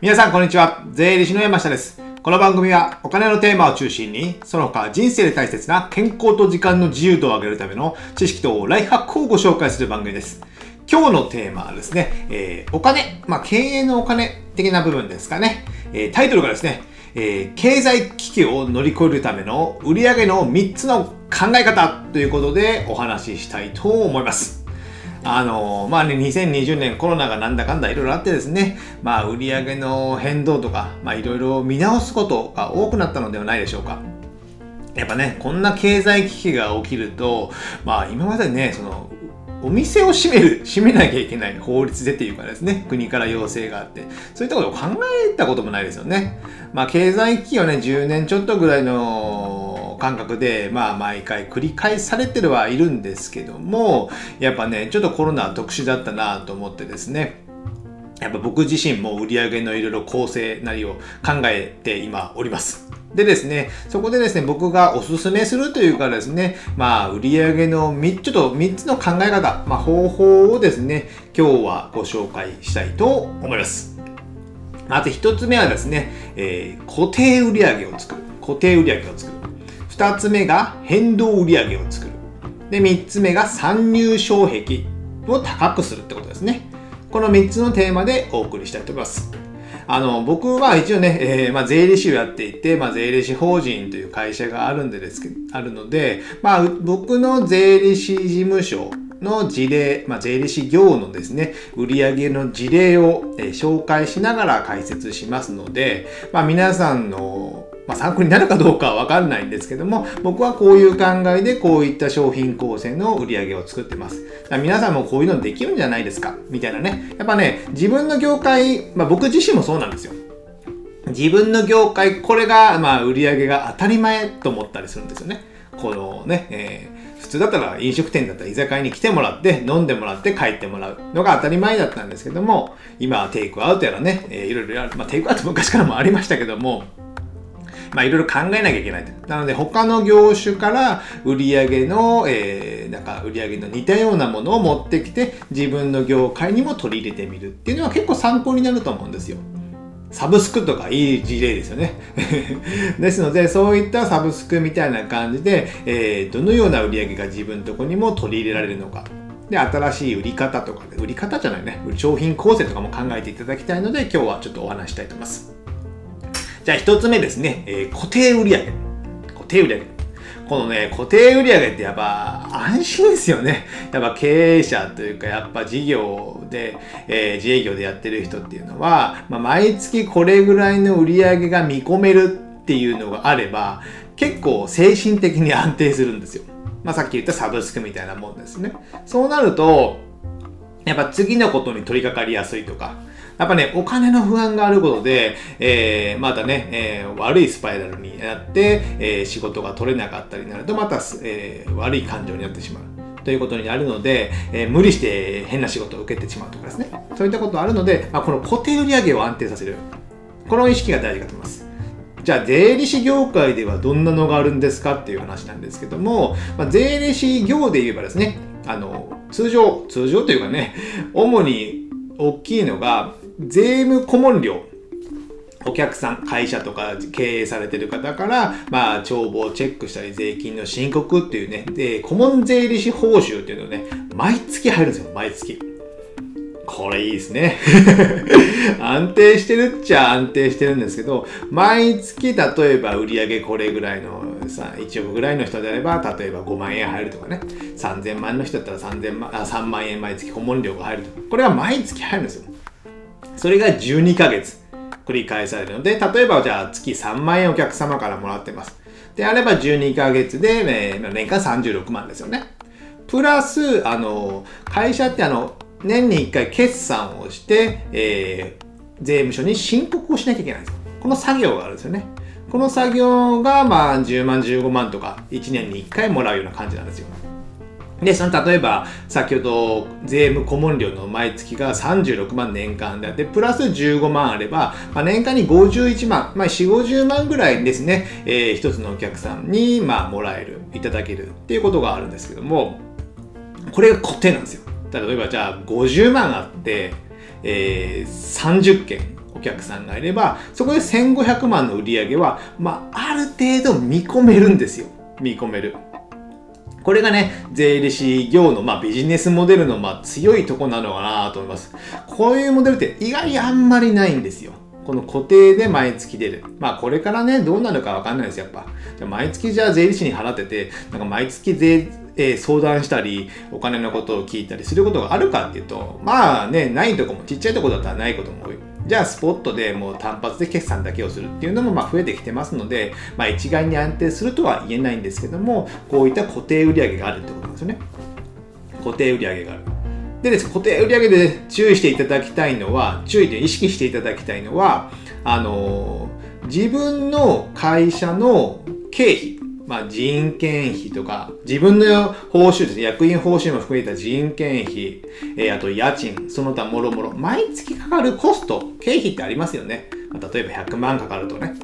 皆さんこんにちは。税理士の山下です。この番組はお金のテーマを中心に、その他人生で大切な健康と時間の自由度を上げるための知識とライフハックをご紹介する番組です。今日のテーマはですね、えーお金、まあ経営のお金的な部分ですかね。えータイトルがですね、えー経済危機を乗り越えるための売上の3つの考え方ということでお話ししたいと思います。あのまあね、2020年コロナがなんだかんだいろいろあってですね、まあ売上の変動とか、まあいろいろ見直すことが多くなったのではないでしょうか。やっぱね、こんな経済危機が起きると、まあ今までね、その、お店を閉める、閉めなきゃいけない法律でっていうかですね、国から要請があって、そういったことを考えたこともないですよね。まあ経済危機はね、10年ちょっとぐらいの感覚で、まあ毎回繰り返されてるはいるんですけども、やっぱね、ちょっとコロナは特殊だったなと思ってですね、やっぱ僕自身も売り上げのいろいろ構成なりを考えて今おります。でですね、そこでですね、僕がおすすめするというかですね、まあ、売上のみちょっと3つの考え方、まあ、方法をですね、今日はご紹介したいと思います。まず1つ目はですね、えー固定売上を作る。固定売上を作る。2つ目が変動売上を作る。で、3つ目が参入障壁を高くするってことですね。この3つのテーマでお送りしたいと思います。あの、僕は一応ね、えーまあ、税理士をやっていて、まあ、税理士法人という会社があるんでですけど、あるので、まあ、僕の税理士事務所の事例、まあ、税理士業のですね、売上の事例を、え紹介しながら解説しますので、まあ、皆さんのまあ、参考になるかどうかはわかんないんですけども、僕はこういう考えでこういった商品構成の売り上げを作ってます。皆さんもこういうのできるんじゃないですかみたいなね。やっぱね、自分の業界、まあ僕自身もそうなんですよ。自分の業界、これが、まあ売り上げが当たり前と思ったりするんですよね。このね、えー普通だったら飲食店だったら居酒屋に来てもらって飲んでもらって帰ってもらうのが当たり前だったんですけども今はテイクアウトやらね、えーいろいろやる、まあ、テイクアウト昔からもありましたけどもまあいろいろ考えなきゃいけない。なので他の業種から売り上げの、えー、なんか売り上げの似たようなものを持ってきて自分の業界にも取り入れてみるっていうのは結構参考になると思うんですよ。サブスクとかいい事例ですよね。ですので、そういったサブスクみたいな感じで、えーどのような売り上げが自分のとこにも取り入れられるのか。で、新しい売り方とか、売り方じゃないね、商品構成とかも考えていただきたいので、今日はちょっとお話したいと思います。じゃあ一つ目ですね、えー固定売上固定売上このね、固定売上ってやっぱ安心ですよね。やっぱ経営者というか、やっぱ事業で、えー自営業でやってる人っていうのは、まあ、毎月これぐらいの売り上げが見込めるっていうのがあれば、結構精神的に安定するんですよ。まあ、さっき言ったサブスクみたいなもんですね。そうなると、やっぱ次のことに取り掛かりやすいとか、やっぱね、お金の不安があることで、えーまたね、えー悪いスパイラルになって、えー仕事が取れなかったりになると、また、えー悪い感情になってしまう。ということになるので、えー無理して変な仕事を受けてしまうとかですね。そういったことあるので、まあ、この固定売上を安定させる。この意識が大事かと思います。じゃあ税理士業界ではどんなのがあるんですかっていう話なんですけども、まあ、税理士業で言えばですねあの通常通常というかね主に大きいのが税務顧問料お客さん、会社とか経営されてる方から、まあ、帳簿をチェックしたり、税金の申告っていうね、で、顧問税理士報酬っていうのね、毎月入るんですよ、毎月。これいいですね。安定してるっちゃ安定してるんですけど、毎月例えば売上これぐらいのさ、1億ぐらいの人であれば、例えば5万円入るとかね、3000万の人だったら3000万あ3万円毎月顧問料が入るとか、これは毎月入るんですよ。それが12ヶ月繰り返されるので、例えばじゃあ月3万円お客様からもらってます。であれば12ヶ月で、えー年間36万ですよね。プラス、あの、会社ってあの、年に1回決算をして、えー税務署に申告をしなきゃいけないんですよ。この作業があるんですよね。この作業が、まあ、10万、15万とか、1年に1回もらうような感じなんですよ。で、その例えば、先ほど税務顧問料の毎月が36万年間であって、プラス15万あれば、まあ、年間に51万、まあ、4、50万ぐらいですね、えー一つのお客さんに、まあ、もらえる、いただけるっていうことがあるんですけども、これが固定なんですよ。例えば、じゃあ50万あって、えー30件お客さんがいれば、そこで1500万の売り上げは、まあ、ある程度見込めるんですよ。見込める。これがね、税理士業の、まあ、ビジネスモデルの、まあ、強いとこなのかなと思います。こういうモデルって意外にあんまりないんですよ。この固定で毎月出る。まあこれからね、どうなるかわかんないです、やっぱ。じゃ毎月じゃあ税理士に払ってて、なんか毎月税、えー、相談したり、お金のことを聞いたりすることがあるかっていうと、まあね、ないとこも、ちっちゃいとこだったらないことも多い。じゃあスポットでもう単発で決算だけをするっていうのもま増えてきてますので、まあ、一概に安定するとは言えないんですけどもこういった固定売上があるってことですよね。固定売上がある。でです、固定売上で注意していただきたいのは、注意で意識していただきたいのは、あの自分の会社の経費、まあ、人件費とか、自分の報酬ですね、役員報酬も含めた人件費、えー、あと家賃、その他もろもろ、毎月かかるコスト、経費ってありますよね。まあ、例えば100万かかるとね、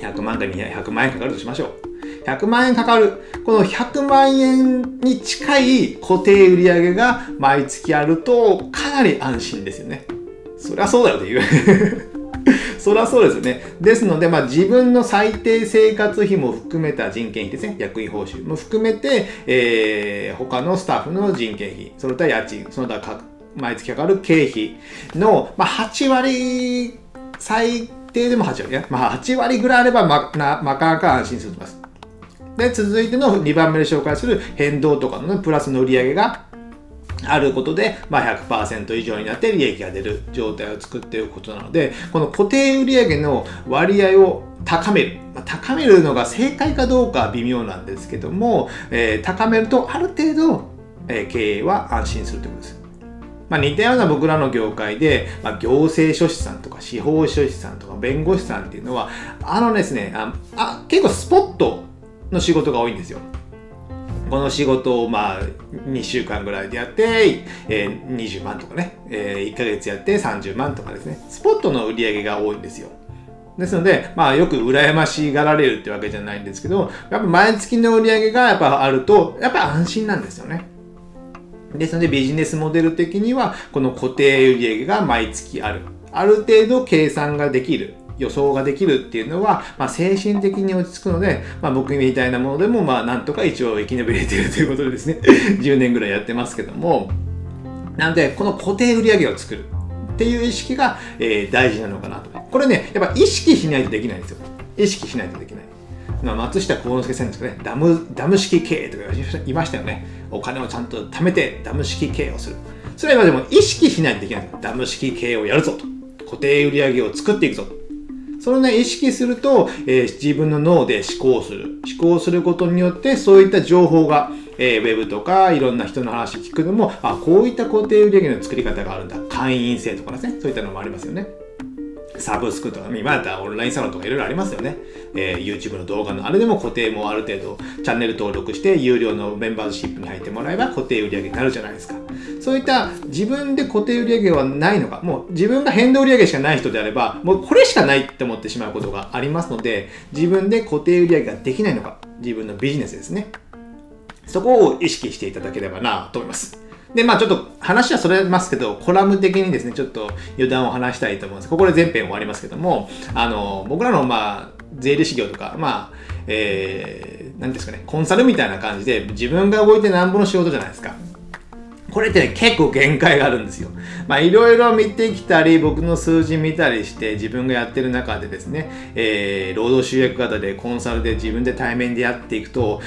100万か200万円かかるとしましょう。100万円かかる。この100万円に近い固定売上が毎月あるとかなり安心ですよね。そりゃそうだよという。そりゃそうですよね。ですので、まあ、自分の最低生活費も含めた人件費ですね。役員報酬も含めて、えー、他のスタッフの人件費、その他家賃、その他毎月かかる経費の、まあ、8割、最低でも8割、まあ、8割ぐらいあればま、な、まかなか安心すると思います。で、続いての2番目で紹介する変動とかの、ね、プラスの売り上げがあることで、まあ、100%以上になって利益が出る状態を作っていくことなので、この固定売上の割合を高める。まあ、高めるのが正解かどうかは微妙なんですけども、えー、高めるとある程度、えー、経営は安心するということです。まあ、似たような僕らの業界で、まあ、行政書士さんとか司法書士さんとか弁護士さんっていうのは、あのですね、ああ結構スポットの仕事が多いんですよ。この仕事をまあ2週間ぐらいでやって、えー、20万とかね、えー、1ヶ月やって30万とかですね、スポットの売り上げが多いんですよ。ですので、まあよく羨ましがられるってわけじゃないんですけど、やっぱ毎月の売り上げがやっぱあると、やっぱ安心なんですよね。ですのでビジネスモデル的には、この固定売り上げが毎月ある。ある程度計算ができる。予想ができるっていうのは、まあ、精神的に落ち着くので、まあ、僕みたいなものでも、まあ、なんとか一応生き延びれてるということでですね、10年ぐらいやってますけども、なので、この固定売上を作るっていう意識が、えー、大事なのかなと。これね、やっぱ意識しないとできないんですよ。意識しないとできない。まあ、松下幸之助さんですかね、ダム、ダム式経営とか言いましたよね。お金をちゃんと貯めてダム式経営をする。それは今でも意識しないとできない。ダム式経営をやるぞと。固定売上を作っていくぞと。そのね、意識すると、えー、自分の脳で思考する。思考することによって、そういった情報が、えー、ウェブとか、いろんな人の話聞くのも、あ、こういった固定売上の作り方があるんだ。会員制とかですね。そういったのもありますよね。サブスクとか、今だったらオンラインサロンとかいろいろありますよね。えー、YouTube の動画のあれでも固定もある程度チャンネル登録して有料のメンバーシップに入ってもらえば固定売上になるじゃないですか。そういった自分で固定売上はないのか、もう自分が変動売上しかない人であれば、もうこれしかないって思ってしまうことがありますので、自分で固定売上ができないのか、自分のビジネスですね。そこを意識していただければなと思います。で、まあちょっと話はそれますけど、コラム的にですね、ちょっと余談を話したいと思うんです。ここで全編終わりますけども、あの、僕らのまあ、税理士業とか、まあ、えー、何ですかね、コンサルみたいな感じで、自分が動いてなんぼの仕事じゃないですか。これって、ね、結構限界があるんですよ。まあいろいろ見てきたり、僕の数字見たりして、自分がやってる中でですね、えー、労働集約型でコンサルで自分で対面でやっていくと、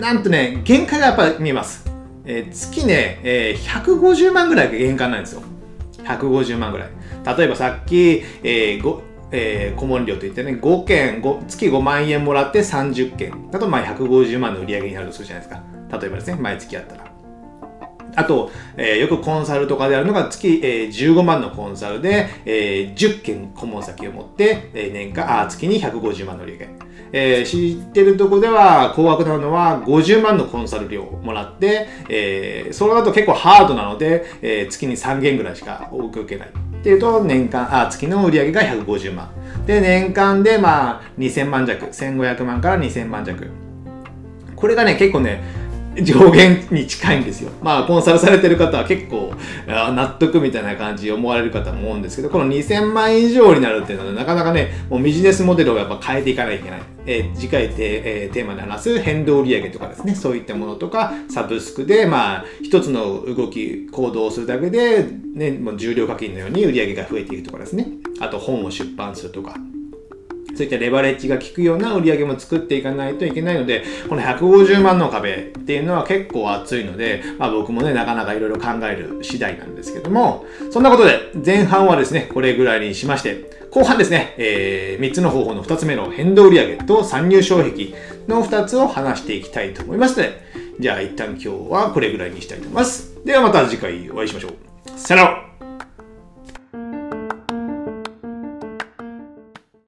なんとね、限界がやっぱ見えます。えー、月ね、えー、150万ぐらいが限界なんですよ。150万ぐらい。例えばさっき、えーごえー、顧問料といってね、5件5、月5万円もらって30件だと、まあ150万の売り上げになるとするじゃないですか。例えばですね、毎月やったら。あと、えー、よくコンサルとかであるのが月、えー、15万のコンサルで、えー、10件顧問先を持って、えー、年間、あ、月に150万の売り上げ。えー、知ってるとこでは高額なのは50万のコンサル料をもらって、えー、それだと結構ハードなので、えー、月に3件ぐらいしか多く受けない。っていうと年間、あ、月の売上が150万。で、年間でまあ2000万弱、1500万から2000万弱。これがね、結構ね、上限に近いんですよ。まあ、コンサルされてる方は結構納得みたいな感じ思われる方も思うんですけど、この2000万以上になるっていうのはなかなかね、もうビジネスモデルをやっぱ変えていかないといけない。えー、次回て、えー、テーマで話す変動売上とかですね、そういったものとか、サブスクで、まあ、一つの動き、行動をするだけで、ね、もう重量課金のように売上が増えていくとかですね、あと本を出版するとか、そういったレバレッジが効くような売り上げも作っていかないといけないので、この150万の壁っていうのは結構熱いので、まあ僕もね、なかなかいろいろ考える次第なんですけども、そんなことで前半はですね、これぐらいにしまして、後半ですね、えー、3つの方法の2つ目の変動売上と参入障壁の2つを話していきたいと思いますので、じゃあ一旦今日はこれぐらいにしたいと思います。ではまた次回お会いしましょう。さよなら